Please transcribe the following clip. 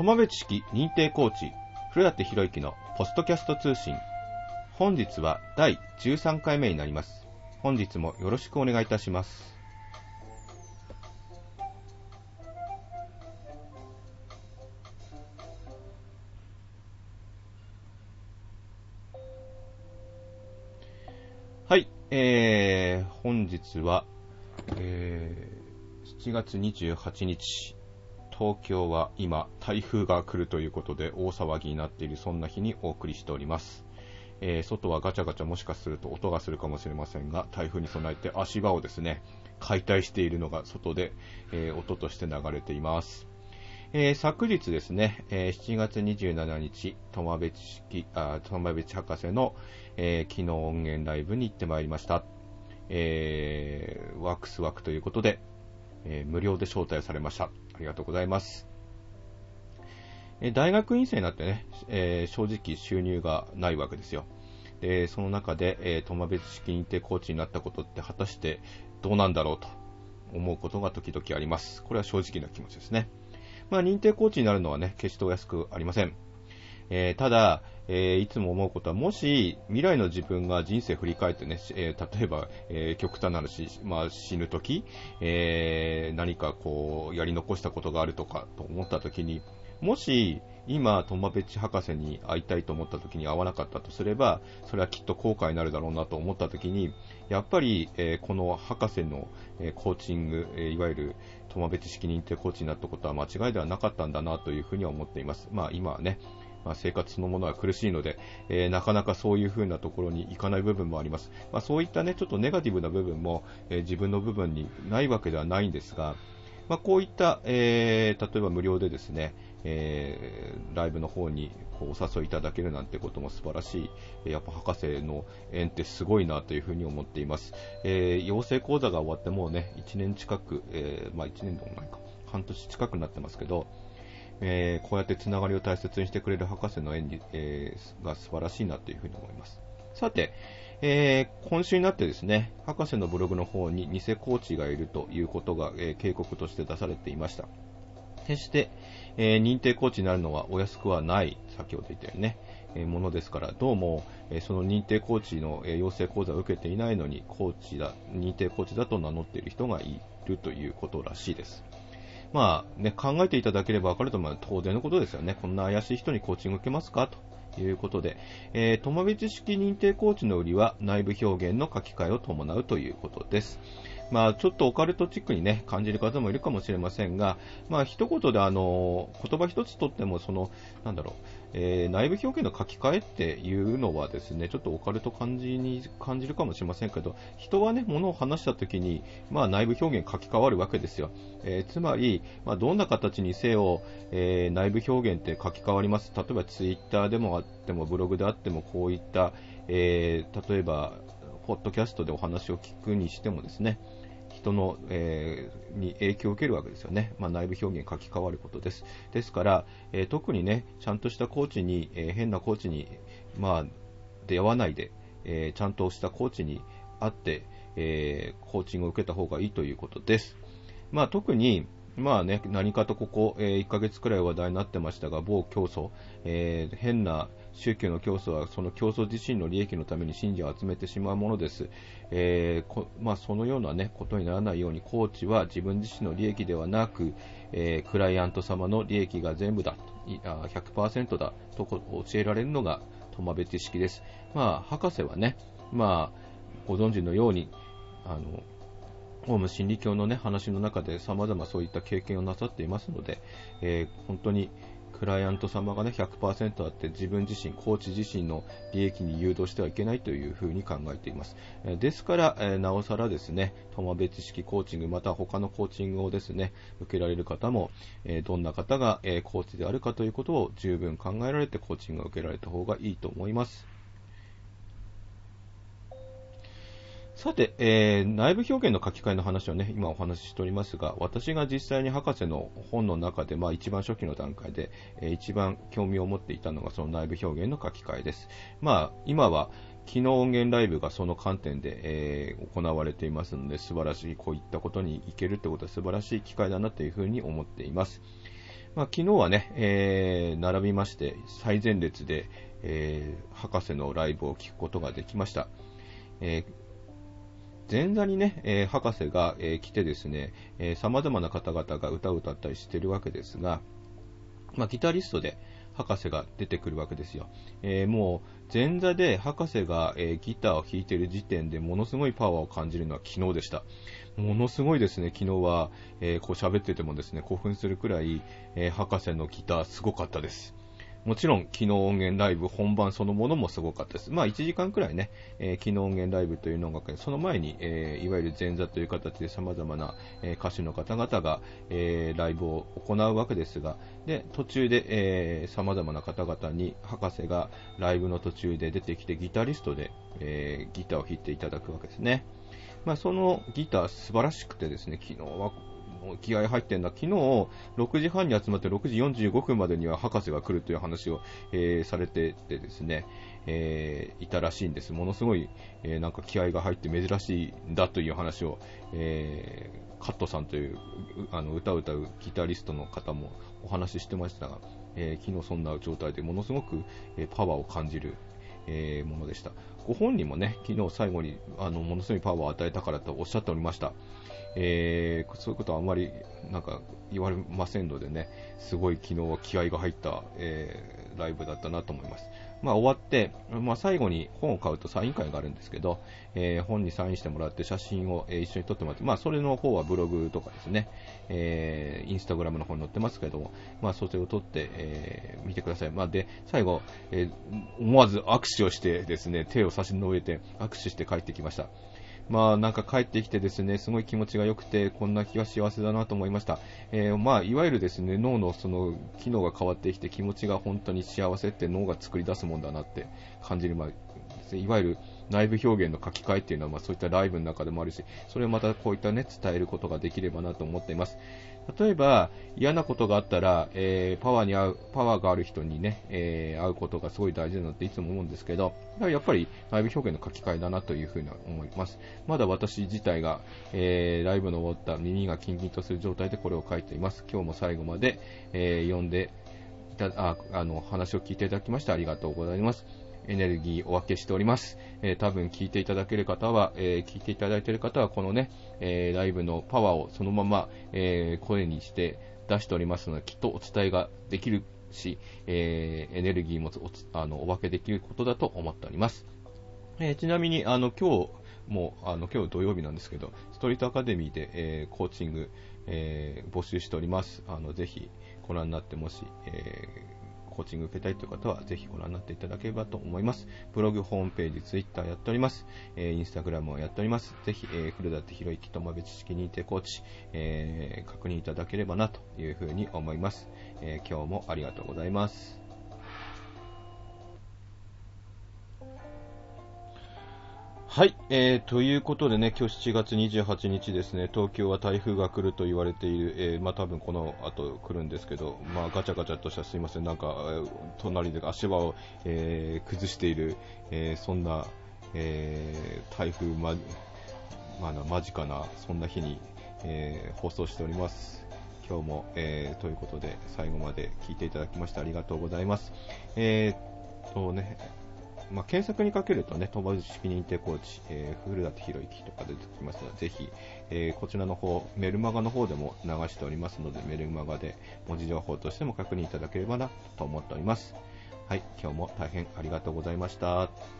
友部知識認定コーチ、古舘博之のポストキャスト通信。本日は第13回目になります。本日もよろしくお願いいたします。はい、えー、本日は、えー、7月28日、東京は今、台風が来るということで大騒ぎになっている、そんな日にお送りしております。えー、外はガチャガチャもしかすると音がするかもしれませんが、台風に備えて足場をですね、解体しているのが外で、えー、音として流れています。えー、昨日ですね、え7月27日、友部知識、あ、友部知博士の、えー、昨日音源ライブに行ってまいりました。えー、ワークスワークということで、え無料で招待されました。ありがとうございます。え大学院生になってね、えー、正直収入がないわけですよ。で、その中で、えー、友別式認定コーチになったことって果たしてどうなんだろうと思うことが時々あります。これは正直な気持ちですね。まあ、認定コーチになるのはね、決してお安くありません。えー、ただ、えー、いつも思うことは、もし未来の自分が人生振り返ってね、えー、例えば、え極端な話、まあ、死ぬとき、え何かこう、やり残したことがあるとかと思ったときに、もし、今、トマベッチ博士に会いたいと思った時に会わなかったとすれば、それはきっと後悔になるだろうなと思った時に、やっぱり、えー、この博士の、えー、コーチング、えー、いわゆるトマベッチ式認定コーチになったことは間違いではなかったんだなというふうには思っています。まあ今はね、まあ、生活そのものは苦しいので、えー、なかなかそういうふうなところに行かない部分もあります。まあ、そういったね、ちょっとネガティブな部分も、えー、自分の部分にないわけではないんですが、まあ、こういった、えー、例えば無料でですね、えー、ライブの方にお誘いいただけるなんてことも素晴らしい、やっぱ博士の縁ってすごいなというふうに思っています。えー、養成講座が終わってもうね、1年近く、えー、まあ1年でもないか、半年近くなってますけど、えー、こうやってつながりを大切にしてくれる博士の演技、えー、が素晴らしいなというふうに思います。さて、えー、今週になってですね、博士のブログの方に偽コーチがいるということが、え警告として出されていました。決して、え認定コーチになるのはお安くはない、先ほど言ったようにね、えものですから、どうも、えその認定コーチの、え養成講座を受けていないのに、コーチだ、認定コーチだと名乗っている人がいるということらしいです。まあね、考えていただければ分かると思う当然のことですよね。こんな怪しい人にコーチング受けますか？ということで、えー、友別式認定コーチの売りは内部表現の書き換えを伴うということです。まあ、ちょっとオカルトチックにね、感じる方もいるかもしれませんが、まあ、一言であの、言葉一つとっても、その、なんだろう、えー、内部表現の書き換えっていうのはですね、ちょっとオカルト感じに感じるかもしれませんけど、人はね、物を話した時に、まあ、内部表現書き換わるわけですよ。えー、つまり、まあ、どんな形にせよ、えー、内部表現って書き換わります。例えば、ツイッターでもあっても、ブログであっても、こういった、え例えば、ポッドキャストでお話を聞くにしてもですね、人の、えー、に影響を受けるわけですよね。まあ、内部表現書き換わることです。ですから、えー、特にね、ちゃんとしたコーチに、えー、変なコーチに、まあ、出会わないで、えちゃんとしたコーチに会って、えコーチングを受けた方がいいということです。まあ、特に、まあね、何かとここ、えー、1ヶ月くらい話題になってましたが、某教祖、えー、変な宗教の教祖はその教祖自身の利益のために信者を集めてしまうものです。えー、まあ、そのような、ね、ことにならないように、コーチは自分自身の利益ではなく、えクライアント様の利益が全部だ、100%だと教えられるのがトマベ知識です。まあ、博士はね、まあ、ご存知のように、あの、オウム真理教の、ね、話の中で様々そういった経験をなさっていますので、えー、本当にクライアント様が、ね、100%あって自分自身、コーチ自身の利益に誘導してはいけないというふうに考えています。ですから、なおさらですね、友別式コーチング、また他のコーチングをですね、受けられる方も、どんな方が、コーチであるかということを十分考えられてコーチングを受けられた方がいいと思います。さて、えー、内部表現の書き換えの話をね、今お話ししておりますが、私が実際に博士の本の中で、まあ一番初期の段階で、えー、一番興味を持っていたのがその内部表現の書き換えです。まあ、今は、機能音源ライブがその観点で、えー、行われていますので、素晴らしい、こういったことにいけるってことは素晴らしい機会だなというふうに思っています。まあ、昨日はね、えー、並びまして、最前列で、えー、博士のライブを聞くことができました。えー、前座にね、えー、博士が、えー、来てですね、えー、様々な方々が歌を歌ったりしてるわけですが、まあ、ギタリストで博士が出てくるわけですよ。え、もう前座で博士が、え、ギターを弾いてる時点でものすごいパワーを感じるのは昨日でした。ものすごいですね、昨日は、えー、こう喋っててもですね、興奮するくらい、え、博士のギターすごかったです。もちろん、昨日音源ライブ本番そのものもすごかったです。まあ、1時間くらいね、えー、昨日音源ライブというのが、その前に、えー、いわゆる前座という形で様々な、えー、歌手の方々が、えー、ライブを行うわけですが、で、途中で、えー、様々な方々に博士がライブの途中で出てきてギタリストで、えー、ギターを弾いていただくわけですね。まあ、そのギター素晴らしくてですね、昨日は気合入ってんだ。昨日、6時半に集まって6時45分までには博士が来るという話を、えー、されててですね、えー、いたらしいんです。ものすごい、えー、なんか気合が入って珍しいんだという話を、えー、カットさんというあの歌を歌うギタリストの方もお話ししてましたが、え、昨日そんな状態でものすごく、えパワーを感じる、えものでした。ご本人もね、昨日最後にあのものすごいパワーを与えたからとおっしゃっておりました。えー、そういうことはあんまりなんか言われませんのでね、すごい昨日は気合が入った、えー、ライブだったなと思います。まあ、終わって、まあ、最後に本を買うとサイン会があるんですけど、えー、本にサインしてもらって写真を、え、一緒に撮ってもらって、まあ、それの方はブログとかですね、えー、インスタグラムの方に載ってますけども、まあ、それを撮って、えー、見てください。まあ、で、最後、えー、思わず握手をしてですね、手を差し伸べて握手して帰ってきました。まあなんか帰ってきてですね、すごい気持ちが良くて、こんな気が幸せだなと思いました。えー、まあいわゆるですね、脳のその機能が変わってきて気持ちが本当に幸せって脳が作り出すもんだなって感じる、まあ、いわゆる内部表現の書き換えっていうのは、まあ、そういったライブの中でもあるし、それをまたこういったね、伝えることができればなと思っています。例えば、嫌なことがあったら、えー、パワーに合う、パワーがある人にね、えー、会うことがすごい大事だなっていつも思うんですけど、やっぱり内部表現の書き換えだなというふうに思います。まだ私自体が、えー、ライブの終わった耳がキンキンとする状態でこれを書いています。今日も最後まで、え読んであ、あの、話を聞いていただきましてありがとうございます。エネルギーお分けしております。えー、多分聞いていただける方は、えー、聞いていただいている方は、このね、えー、ライブのパワーをそのまま、え声にして出しておりますので、きっとお伝えができるし、えエネルギーもおあのお分けできることだと思っております。えちなみに、あの、今日、もう、あの、今日土曜日なんですけど、ストリートアカデミーで、えコーチング、え募集しております。あの、ぜひご覧になってもし、えコーチング受けたいという方はぜひご覧になっていただければと思います。ブログ、ホームページ、ツイッターやっております。えー、インスタグラムをやっております。ぜひ、えー、古舘博之友部知識認定コーチ、えー、確認いただければなというふうに思います。えー、今日もありがとうございます。はい、えー、ということでね、今日7月28日ですね、東京は台風が来ると言われている、えー、まあ多分この後来るんですけど、まあガチャガチャとしたすいません、なんか、隣で足場を、えー、崩している、えー、そんな、えー、台風ま、まあ、間近な、そんな日に、えー、放送しております。今日も、えー、ということで、最後まで聞いていただきましてありがとうございます。えー、とね、まあ、検索にかけるとね、鳥羽式認定コーチ、えー、古舘博之とか出てきますので、ぜひ、えー、こちらの方、メルマガの方でも流しておりますので、メルマガで文字情報としても確認いただければなと思っております。はい、今日も大変ありがとうございました。